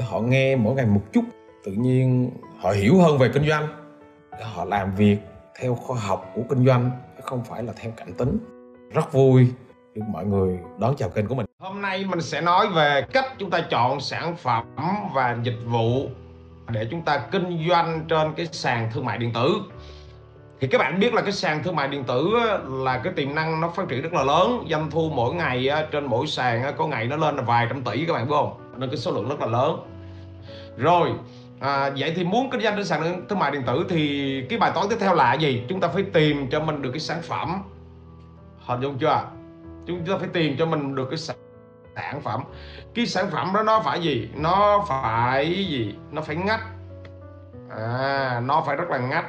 họ nghe mỗi ngày một chút tự nhiên họ hiểu hơn về kinh doanh họ làm việc theo khoa học của kinh doanh không phải là theo cảm tính rất vui được mọi người đón chào kênh của mình Hôm nay mình sẽ nói về cách chúng ta chọn sản phẩm và dịch vụ để chúng ta kinh doanh trên cái sàn thương mại điện tử. Thì các bạn biết là cái sàn thương mại điện tử là cái tiềm năng nó phát triển rất là lớn, doanh thu mỗi ngày trên mỗi sàn có ngày nó lên là vài trăm tỷ các bạn biết không? Nên cái số lượng rất là lớn. Rồi, à, vậy thì muốn kinh doanh trên sàn thương mại điện tử thì cái bài toán tiếp theo là gì? Chúng ta phải tìm cho mình được cái sản phẩm. Hình dung chưa? Chúng ta phải tìm cho mình được cái sản sản phẩm cái sản phẩm đó nó phải gì nó phải gì nó phải ngách à, nó phải rất là ngách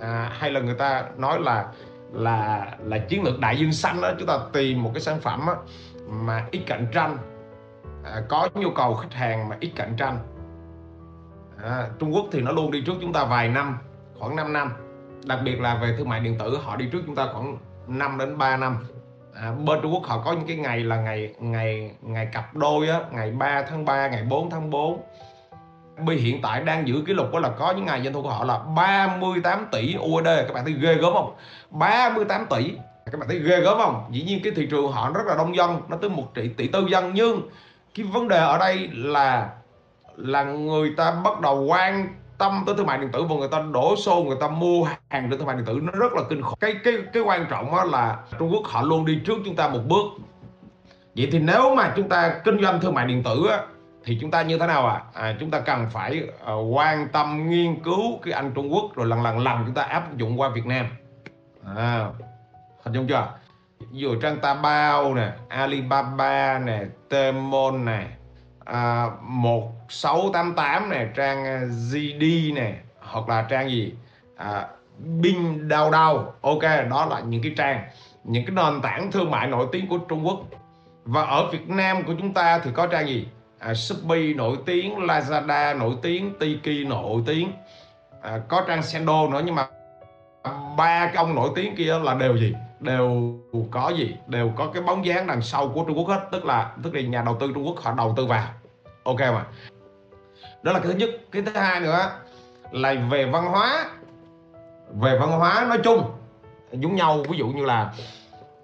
à, hay là người ta nói là là là chiến lược đại dương xanh đó chúng ta tìm một cái sản phẩm đó, mà ít cạnh tranh à, có nhu cầu khách hàng mà ít cạnh tranh. À, Trung Quốc thì nó luôn đi trước chúng ta vài năm khoảng 5 năm. Đặc biệt là về thương mại điện tử họ đi trước chúng ta khoảng 5 đến 3 năm. À, bên Trung Quốc họ có những cái ngày là ngày ngày ngày cặp đôi á ngày 3 tháng 3 ngày 4 tháng 4 Bây hiện tại đang giữ kỷ lục đó là có những ngày doanh thu của họ là 38 tỷ USD các bạn thấy ghê gớm không? 38 tỷ. Các bạn thấy ghê gớm không? Dĩ nhiên cái thị trường họ rất là đông dân nó tới một tỷ tỷ tư dân. Nhưng cái vấn đề ở đây là là người ta bắt đầu quan tâm tới thương mại điện tử và người ta đổ xô người ta mua hàng trên thương mại điện tử. Nó rất là kinh khủng. Cái cái cái quan trọng đó là Trung Quốc họ luôn đi trước chúng ta một bước. Vậy thì nếu mà chúng ta kinh doanh thương mại điện tử á, thì chúng ta như thế nào ạ? À? à, chúng ta cần phải uh, quan tâm nghiên cứu cái anh Trung Quốc rồi lần lần lần chúng ta áp dụng qua Việt Nam. À, hình dung chưa? Ví dụ trang Taobao nè Alibaba nè Temon nè à, 1688 nè trang à, GD nè hoặc là trang gì? À, Bing Đau Đau ok đó là những cái trang những cái nền tảng thương mại nổi tiếng của Trung Quốc. Và ở Việt Nam của chúng ta thì có trang gì? À, Shopee nổi tiếng Lazada nổi tiếng Tiki nổi tiếng. À, có trang Sendo nữa nhưng mà ba cái ông nổi tiếng kia là đều gì? Đều có gì? Đều có cái bóng dáng đằng sau của Trung Quốc hết. Tức là tức là nhà đầu tư Trung Quốc họ đầu tư vào. Ok mà. Đó là cái thứ nhất. Cái thứ hai nữa là về văn hóa. Về văn hóa nói chung giống nhau. Ví dụ như là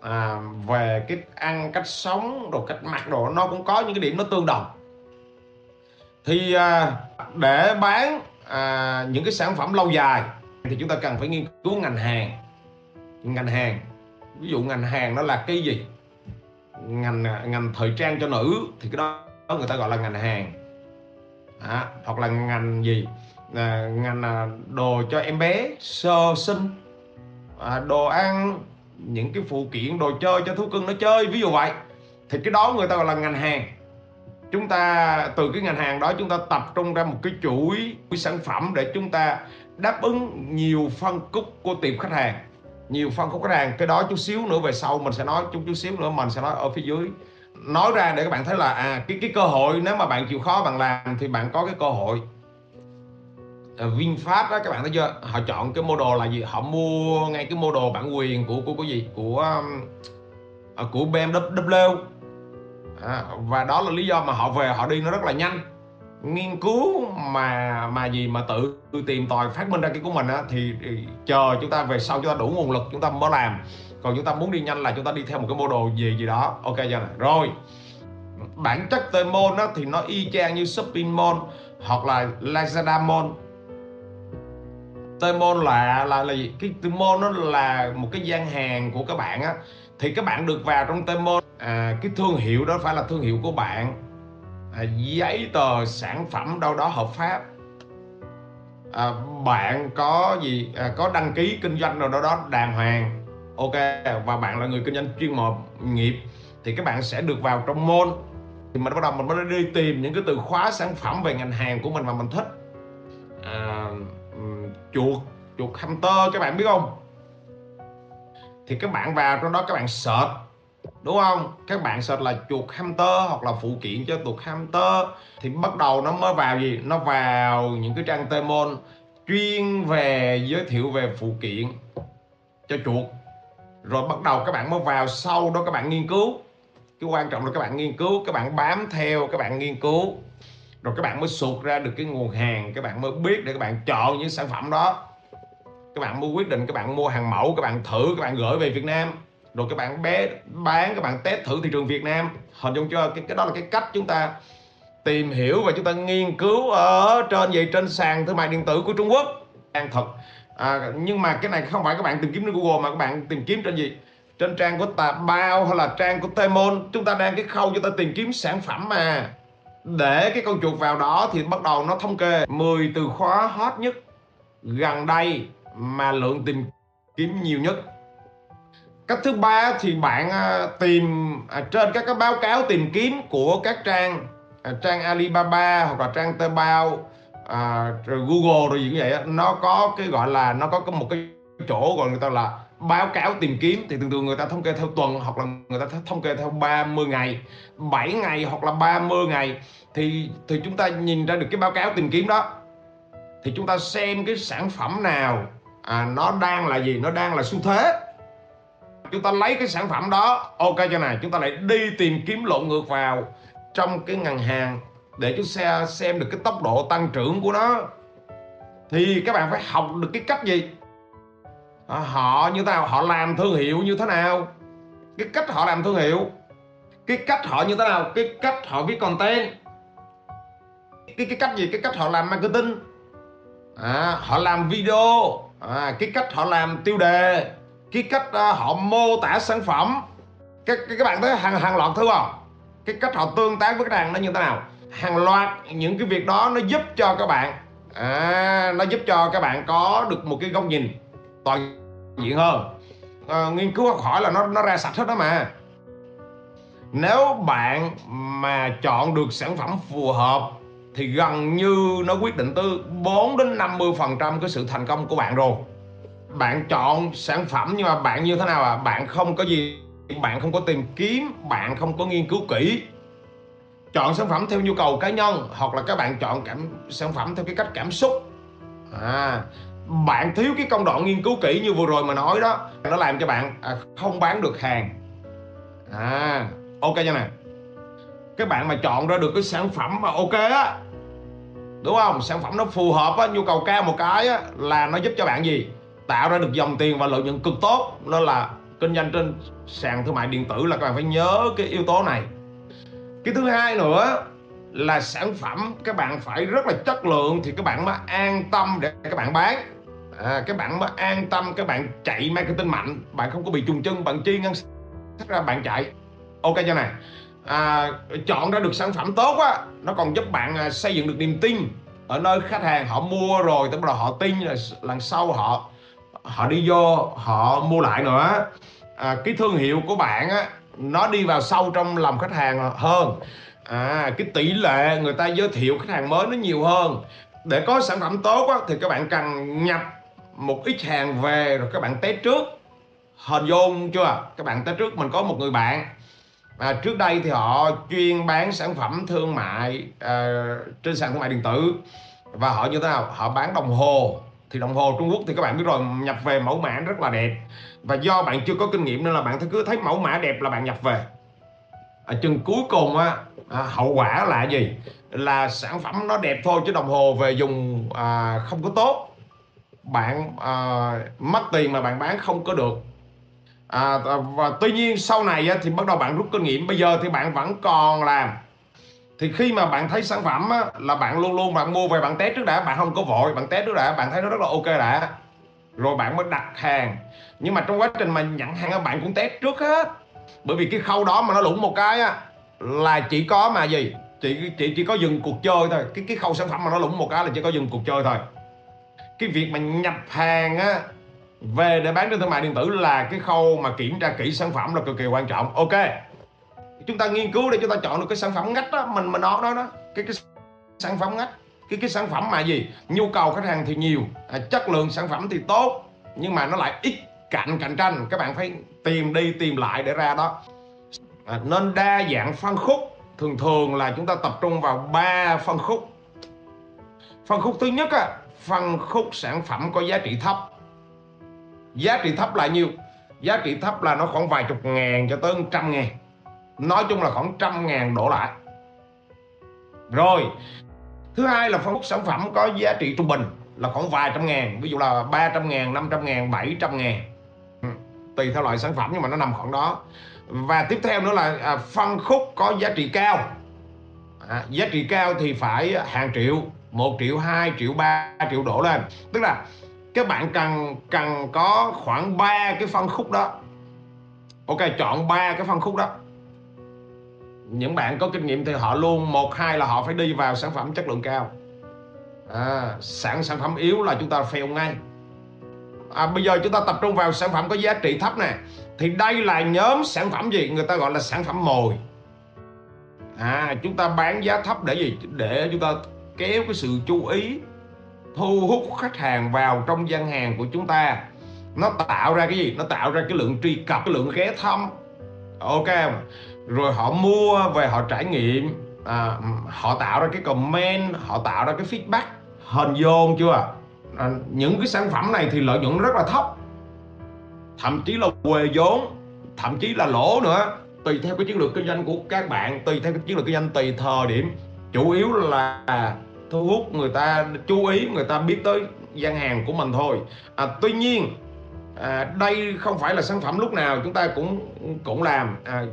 à, về cái ăn cách sống đồ cách mặc đồ nó cũng có những cái điểm nó tương đồng. Thì à, để bán à, những cái sản phẩm lâu dài thì chúng ta cần phải nghiên cứu ngành hàng. Ngành hàng ví dụ ngành hàng nó là cái gì? Ngành ngành thời trang cho nữ thì cái đó người ta gọi là ngành hàng. À, hoặc là ngành gì? À, ngành à, đồ cho em bé sơ sinh à, đồ ăn những cái phụ kiện đồ chơi cho thú cưng nó chơi ví dụ vậy. Thì cái đó người ta gọi là ngành hàng. Chúng ta từ cái ngành hàng đó chúng ta tập trung ra một cái chuỗi cái sản phẩm để chúng ta đáp ứng nhiều phân khúc của tiệm khách hàng nhiều phân khúc khách hàng cái đó chút xíu nữa về sau mình sẽ nói chút chút xíu nữa mình sẽ nói ở phía dưới. Nói ra để các bạn thấy là à cái cái cơ hội nếu mà bạn chịu khó bạn làm thì bạn có cái cơ hội. À, VinFast đó các bạn thấy chưa? Họ chọn cái mô đồ là gì? Họ mua ngay cái mô đồ bản quyền của của cái gì? Của um, à, của BMW à, và đó là lý do mà họ về họ đi nó rất là nhanh nghiên cứu mà mà gì mà tự, tự tìm tòi phát minh ra cái của mình á thì, thì chờ chúng ta về sau chúng ta đủ nguồn lực chúng ta mới làm. Còn chúng ta muốn đi nhanh là chúng ta đi theo một cái mô đồ gì gì đó. Ok chưa này rồi. Bản chất Tmall á thì nó y chang như Shopping Mall hoặc là Lazada Mall môn là là là gì? Cái môn nó là một cái gian hàng của các bạn á. Thì các bạn được vào trong Tmall à, cái thương hiệu đó phải là thương hiệu của bạn à, giấy tờ sản phẩm đâu đó hợp pháp. À, bạn có gì à, có đăng ký kinh doanh nào đó đó đàng hoàng. Ok và bạn là người kinh doanh chuyên môn nghiệp thì các bạn sẽ được vào trong môn. Thì mình bắt đầu mình mới đi tìm những cái từ khóa sản phẩm về ngành hàng của mình mà mình thích. À, chuột chuột hamster các bạn biết không? Thì các bạn vào trong đó các bạn search đúng không các bạn search là chuột hamster hoặc là phụ kiện cho chuột hamster thì bắt đầu nó mới vào gì nó vào những cái trang temon chuyên về giới thiệu về phụ kiện cho chuột rồi bắt đầu các bạn mới vào sau đó các bạn nghiên cứu cái quan trọng là các bạn nghiên cứu các bạn bám theo các bạn nghiên cứu rồi các bạn mới sụt ra được cái nguồn hàng các bạn mới biết để các bạn chọn những sản phẩm đó các bạn mới quyết định các bạn mua hàng mẫu các bạn thử các bạn gửi về Việt Nam rồi các bạn bé bán các bạn test thử thị trường Việt Nam. Hình dung chưa? Cái, cái đó là cái cách chúng ta tìm hiểu và chúng ta nghiên cứu ở trên gì trên sàn thương mại điện tử của Trung Quốc. Đang thật. À, nhưng mà cái này không phải các bạn tìm kiếm trên Google mà các bạn tìm kiếm trên gì? Trên trang của tà bao hay là trang của Temon chúng ta đang cái khâu chúng ta tìm kiếm sản phẩm mà. Để cái con chuột vào đó thì bắt đầu nó thống kê 10 từ khóa hot nhất gần đây mà lượng tìm kiếm nhiều nhất cách thứ ba thì bạn à, tìm à, trên các cái báo cáo tìm kiếm của các trang à, trang Alibaba hoặc là trang Taobao à, rồi Google rồi gì như vậy nó có cái gọi là nó có một cái chỗ gọi người ta là báo cáo tìm kiếm. Thì thường thường người ta thống kê theo tuần hoặc là người ta thống kê theo 30 ngày 7 ngày hoặc là 30 ngày. Thì thì chúng ta nhìn ra được cái báo cáo tìm kiếm đó. Thì chúng ta xem cái sản phẩm nào à, nó đang là gì nó đang là xu thế chúng ta lấy cái sản phẩm đó ok cho này chúng ta lại đi tìm kiếm lộn ngược vào trong cái ngành hàng để chúng ta xem được cái tốc độ tăng trưởng của nó. Thì các bạn phải học được cái cách gì? À, họ như thế nào? Họ làm thương hiệu như thế nào? Cái cách họ làm thương hiệu cái cách họ như thế nào? Cái cách họ viết content cái cái cách gì? Cái cách họ làm marketing. À, họ làm video. À, cái cách họ làm tiêu đề cái cách uh, họ mô tả sản phẩm. Các các bạn thấy hàng hàng loạt thứ không? Cái cách họ tương tác với khách hàng nó như thế nào? Hàng loạt những cái việc đó nó giúp cho các bạn à, nó giúp cho các bạn có được một cái góc nhìn toàn diện hơn. À, nghiên cứu học hỏi là nó nó ra sạch hết đó mà. Nếu bạn mà chọn được sản phẩm phù hợp thì gần như nó quyết định từ 4 đến 50 phần trăm cái sự thành công của bạn rồi bạn chọn sản phẩm nhưng mà bạn như thế nào à? Bạn không có gì bạn không có tìm kiếm bạn không có nghiên cứu kỹ. Chọn sản phẩm theo nhu cầu cá nhân hoặc là các bạn chọn cảm sản phẩm theo cái cách cảm xúc. À bạn thiếu cái công đoạn nghiên cứu kỹ như vừa rồi mà nói đó nó làm cho bạn à, không bán được hàng. À ok nha nè. Các bạn mà chọn ra được cái sản phẩm mà ok á đúng không? Sản phẩm nó phù hợp á nhu cầu cao một cái á là nó giúp cho bạn gì? Tạo ra được dòng tiền và lợi nhuận cực tốt. Đó là kinh doanh trên sàn thương mại điện tử là các bạn phải nhớ cái yếu tố này. Cái thứ hai nữa là sản phẩm các bạn phải rất là chất lượng thì các bạn mới an tâm để các bạn bán. À, các bạn mới an tâm các bạn chạy marketing mạnh. Bạn không có bị trùng chân bạn chi ngân sách ra bạn chạy. Ok cho này. À, chọn ra được sản phẩm tốt á nó còn giúp bạn à, xây dựng được niềm tin ở nơi khách hàng họ mua rồi tức là họ tin là lần sau họ họ đi vô họ mua lại nữa. À, cái thương hiệu của bạn á nó đi vào sâu trong lòng khách hàng hơn. À cái tỷ lệ người ta giới thiệu khách hàng mới nó nhiều hơn. Để có sản phẩm tốt á, thì các bạn cần nhập một ít hàng về rồi các bạn test trước. Hình dung chưa? Các bạn test trước mình có một người bạn. À, trước đây thì họ chuyên bán sản phẩm thương mại à, trên sàn thương mại điện tử. Và họ như thế nào? Họ bán đồng hồ thì đồng hồ Trung Quốc thì các bạn biết rồi nhập về mẫu mã rất là đẹp. Và do bạn chưa có kinh nghiệm nên là bạn cứ thấy mẫu mã đẹp là bạn nhập về. Ở chừng cuối cùng á à, hậu quả là gì? Là sản phẩm nó đẹp thôi chứ đồng hồ về dùng à, không có tốt. Bạn à, mất tiền mà bạn bán không có được. À, và tuy nhiên sau này á, thì bắt đầu bạn rút kinh nghiệm. Bây giờ thì bạn vẫn còn làm thì khi mà bạn thấy sản phẩm á, là bạn luôn luôn bạn mua về bạn test trước đã bạn không có vội bạn test trước đã bạn thấy nó rất là ok đã. Rồi bạn mới đặt hàng. Nhưng mà trong quá trình mà nhận hàng bạn cũng test trước hết. Bởi vì cái khâu đó mà nó lủng một cái á là chỉ có mà gì? Chỉ chỉ chỉ có dừng cuộc chơi thôi. Cái cái khâu sản phẩm mà nó lủng một cái là chỉ có dừng cuộc chơi thôi. Cái việc mà nhập hàng á về để bán trên thương mại điện tử là cái khâu mà kiểm tra kỹ sản phẩm là cực kỳ quan trọng. Ok chúng ta nghiên cứu để chúng ta chọn được cái sản phẩm ngách đó mình mình nói đó đó cái cái sản phẩm ngách cái cái sản phẩm mà gì? Nhu cầu khách hàng thì nhiều à, chất lượng sản phẩm thì tốt nhưng mà nó lại ít cạnh cạnh tranh. Các bạn phải tìm đi tìm lại để ra đó. À, nên đa dạng phân khúc thường thường là chúng ta tập trung vào ba phân khúc. Phân khúc thứ nhất á phân khúc sản phẩm có giá trị thấp. Giá trị thấp là nhiêu? Giá trị thấp là nó khoảng vài chục ngàn cho tới trăm ngàn nói chung là khoảng trăm ngàn đổ lại. Rồi thứ hai là phân khúc sản phẩm có giá trị trung bình là khoảng vài trăm ngàn ví dụ là 300 ngàn 500 ngàn 700 ngàn. Ừ, tùy theo loại sản phẩm nhưng mà nó nằm khoảng đó. Và tiếp theo nữa là à, phân khúc có giá trị cao. À, giá trị cao thì phải hàng triệu 1 triệu 2 triệu 3 triệu đổ lên. Tức là các bạn cần cần có khoảng 3 cái phân khúc đó. Ok chọn ba cái phân khúc đó những bạn có kinh nghiệm thì họ luôn một hai là họ phải đi vào sản phẩm chất lượng cao. À, sản sản phẩm yếu là chúng ta fail ngay. À, bây giờ chúng ta tập trung vào sản phẩm có giá trị thấp nè thì đây là nhóm sản phẩm gì? Người ta gọi là sản phẩm mồi. À chúng ta bán giá thấp để gì? Để chúng ta kéo cái sự chú ý thu hút khách hàng vào trong gian hàng của chúng ta. Nó tạo ra cái gì? Nó tạo ra cái lượng truy cập cái lượng ghé thăm. Ok không? Rồi họ mua về họ trải nghiệm. À, họ tạo ra cái comment họ tạo ra cái feedback. Hình dồn chưa à, những cái sản phẩm này thì lợi nhuận rất là thấp. Thậm chí là quề vốn thậm chí là lỗ nữa. Tùy theo cái chiến lược kinh doanh của các bạn tùy theo cái chiến lược kinh doanh tùy thời điểm. Chủ yếu là thu hút người ta chú ý người ta biết tới gian hàng của mình thôi. À, tuy nhiên à, đây không phải là sản phẩm lúc nào chúng ta cũng cũng làm. À,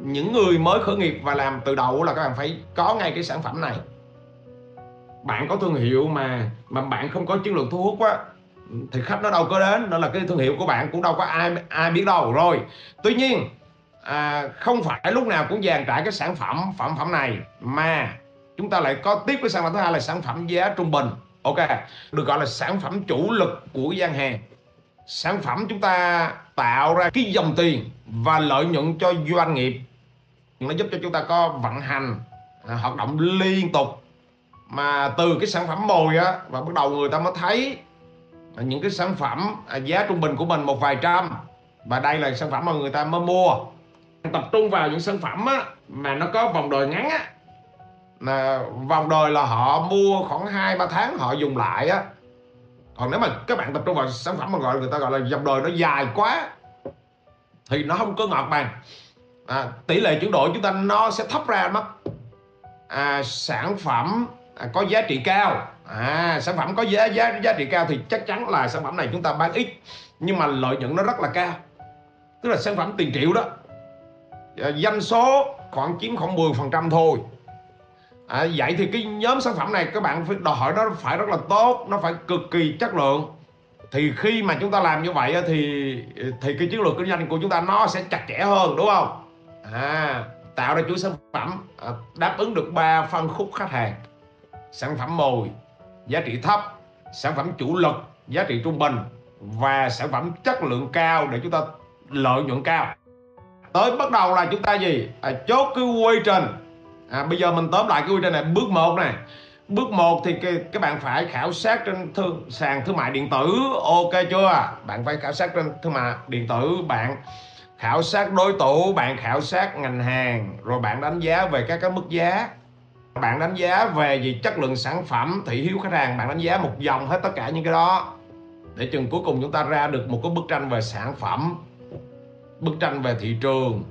những người mới khởi nghiệp và làm từ đầu là các bạn phải có ngay cái sản phẩm này. Bạn có thương hiệu mà mà bạn không có chiến lược thu hút á thì khách nó đâu có đến. Đó là cái thương hiệu của bạn cũng đâu có ai ai biết đâu. Rồi tuy nhiên à, không phải lúc nào cũng dàn trải cái sản phẩm phẩm phẩm này mà chúng ta lại có tiếp cái sản phẩm thứ hai là sản phẩm giá trung bình ok? Được gọi là sản phẩm chủ lực của gian hàng sản phẩm chúng ta tạo ra cái dòng tiền và lợi nhuận cho doanh nghiệp. Nó giúp cho chúng ta có vận hành à, hoạt động liên tục. Mà từ cái sản phẩm mồi á và bắt đầu người ta mới thấy những cái sản phẩm à, giá trung bình của mình một vài trăm. Và đây là sản phẩm mà người ta mới mua. Tập trung vào những sản phẩm á, mà nó có vòng đời ngắn á. Là vòng đời là họ mua khoảng 2 3 tháng họ dùng lại á còn nếu mà các bạn tập trung vào sản phẩm mà gọi người ta gọi là dòng đời nó dài quá thì nó không có ngọt bằng à, tỷ lệ chuyển đổi chúng ta nó sẽ thấp ra mất. À, sản phẩm à, có giá trị cao. À, sản phẩm có giá giá giá trị cao thì chắc chắn là sản phẩm này chúng ta bán ít nhưng mà lợi nhuận nó rất là cao. Tức là sản phẩm tiền triệu đó. À, doanh số khoảng chiếm khoảng 10 phần trăm thôi à, vậy thì cái nhóm sản phẩm này các bạn phải đòi hỏi nó phải rất là tốt nó phải cực kỳ chất lượng. Thì khi mà chúng ta làm như vậy thì thì cái chiến lược kinh doanh của chúng ta nó sẽ chặt chẽ hơn đúng không? À, tạo ra chuỗi sản phẩm à, đáp ứng được ba phân khúc khách hàng. Sản phẩm mồi giá trị thấp sản phẩm chủ lực giá trị trung bình và sản phẩm chất lượng cao để chúng ta lợi nhuận cao. Tới bắt đầu là chúng ta gì? À, chốt cái quy trình à, bây giờ mình tóm lại cái quy trình này. Bước một này. Bước một thì cái, các bạn phải khảo sát trên thương sàn thương mại điện tử. Ok chưa? Bạn phải khảo sát trên thương mại điện tử. Bạn khảo sát đối thủ bạn khảo sát ngành hàng rồi bạn đánh giá về các cái mức giá. Bạn đánh giá về gì chất lượng sản phẩm thị hiếu khách hàng bạn đánh giá một dòng hết tất cả những cái đó. Để chừng cuối cùng chúng ta ra được một cái bức tranh về sản phẩm bức tranh về thị trường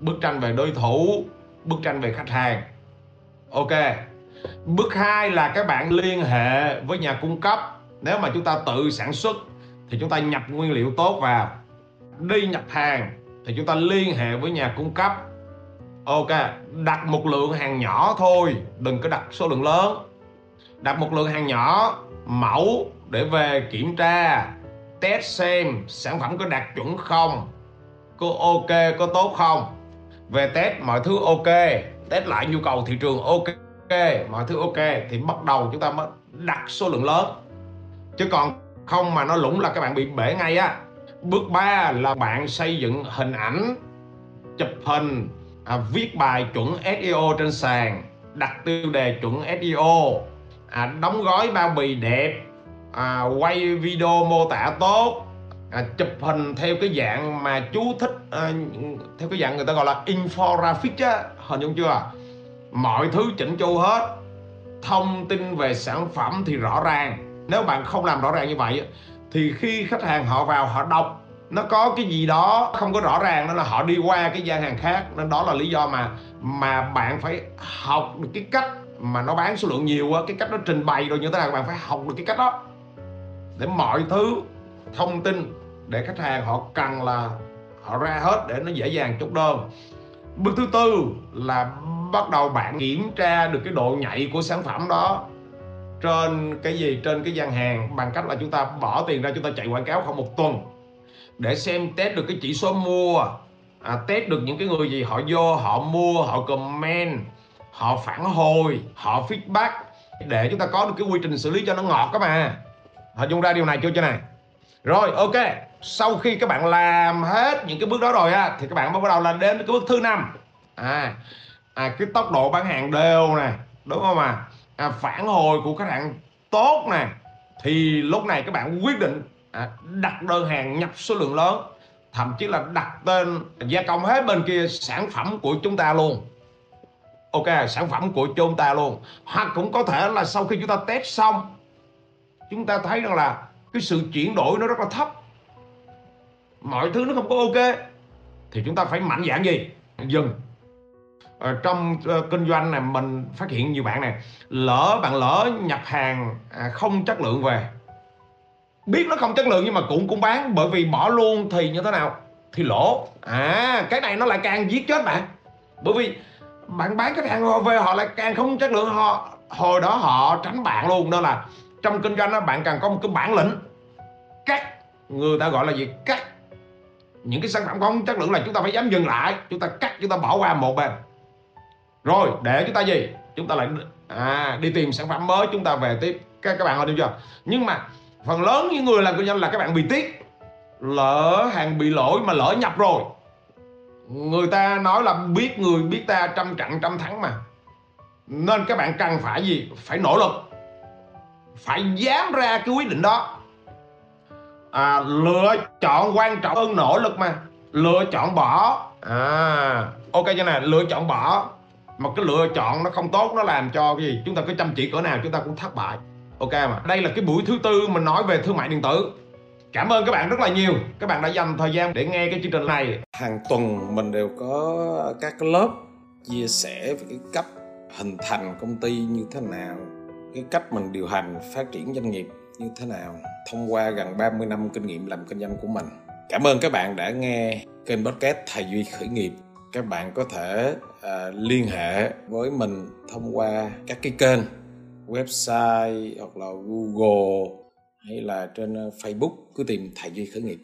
bức tranh về đối thủ bức tranh về khách hàng. Ok. Bước hai là các bạn liên hệ với nhà cung cấp. Nếu mà chúng ta tự sản xuất, thì chúng ta nhập nguyên liệu tốt vào. Đi nhập hàng, thì chúng ta liên hệ với nhà cung cấp. Ok. Đặt một lượng hàng nhỏ thôi, đừng có đặt số lượng lớn. Đặt một lượng hàng nhỏ, mẫu để về kiểm tra, test xem sản phẩm có đạt chuẩn không, có ok, có tốt không về test mọi thứ ok. Test lại nhu cầu thị trường ok. Mọi thứ ok thì bắt đầu chúng ta mới đặt số lượng lớn. Chứ còn không mà nó lũng là các bạn bị bể ngay á. Bước 3 là bạn xây dựng hình ảnh chụp hình à, viết bài chuẩn SEO trên sàn đặt tiêu đề chuẩn SEO à, đóng gói bao bì đẹp à, quay video mô tả tốt à, chụp hình theo cái dạng mà chú thích à, theo cái dạng người ta gọi là infographic á hình dung chưa? Mọi thứ chỉnh chu hết thông tin về sản phẩm thì rõ ràng. Nếu bạn không làm rõ ràng như vậy thì khi khách hàng họ vào họ đọc nó có cái gì đó không có rõ ràng nên là họ đi qua cái gian hàng khác. Nên đó là lý do mà mà bạn phải học được cái cách mà nó bán số lượng nhiều á cái cách nó trình bày rồi như thế nào bạn phải học được cái cách đó. Để mọi thứ thông tin để khách hàng họ cần là họ ra hết để nó dễ dàng chốt đơn. Bước thứ tư là bắt đầu bạn kiểm tra được cái độ nhạy của sản phẩm đó trên cái gì trên cái gian hàng bằng cách là chúng ta bỏ tiền ra chúng ta chạy quảng cáo khoảng một tuần để xem test được cái chỉ số mua. À, test được những cái người gì họ vô họ mua họ comment họ phản hồi họ feedback để chúng ta có được cái quy trình xử lý cho nó ngọt các mà hình dung ra điều này chưa chưa này rồi ok. Sau khi các bạn làm hết những cái bước đó rồi á thì các bạn bắt đầu là đến cái bước thứ năm. À, à cái tốc độ bán hàng đều nè đúng không à? à phản hồi của khách hàng tốt nè. Thì lúc này các bạn quyết định à, đặt đơn hàng nhập số lượng lớn thậm chí là đặt tên gia công hết bên kia sản phẩm của chúng ta luôn. Ok sản phẩm của chúng ta luôn. Hoặc cũng có thể là sau khi chúng ta test xong chúng ta thấy rằng là cái sự chuyển đổi nó rất là thấp. Mọi thứ nó không có ok thì chúng ta phải mạnh dạng gì? Dừng. Ở trong uh, kinh doanh này mình phát hiện nhiều bạn này lỡ bạn lỡ nhập hàng à, không chất lượng về. Biết nó không chất lượng nhưng mà cũng cũng bán bởi vì bỏ luôn thì như thế nào? Thì lỗ. À cái này nó lại càng giết chết bạn. Bởi vì bạn bán cái hàng về họ lại càng không chất lượng họ hồi đó họ tránh bạn luôn nên là trong kinh doanh đó bạn cần có một cái bản lĩnh. Cắt người ta gọi là gì? Cắt những cái sản phẩm không chất lượng là chúng ta phải dám dừng lại. Chúng ta cắt chúng ta bỏ qua một bên. Rồi để chúng ta gì? Chúng ta lại à, đi tìm sản phẩm mới chúng ta về tiếp. Các các bạn hỏi được chưa? Nhưng mà phần lớn những người làm kinh doanh là các bạn bị tiếc. Lỡ hàng bị lỗi mà lỡ nhập rồi. Người ta nói là biết người biết ta trăm trận trăm thắng mà. Nên các bạn cần phải gì? Phải nỗ lực phải dám ra cái quyết định đó. À, lựa chọn quan trọng hơn nỗ lực mà. Lựa chọn bỏ. À ok cho này lựa chọn bỏ. Mà cái lựa chọn nó không tốt nó làm cho cái gì? Chúng ta cứ chăm chỉ cỡ nào chúng ta cũng thất bại. Ok mà. Đây là cái buổi thứ tư mình nói về thương mại điện tử. Cảm ơn các bạn rất là nhiều. Các bạn đã dành thời gian để nghe cái chương trình này. Hàng tuần mình đều có các lớp chia sẻ về cái cách hình thành công ty như thế nào cái cách mình điều hành phát triển doanh nghiệp như thế nào thông qua gần 30 năm kinh nghiệm làm kinh doanh của mình. Cảm ơn các bạn đã nghe kênh podcast thầy duy khởi nghiệp. Các bạn có thể uh, liên hệ với mình thông qua các cái kênh website hoặc là google hay là trên ờ, Facebook cứ tìm thầy duy khởi nghiệp.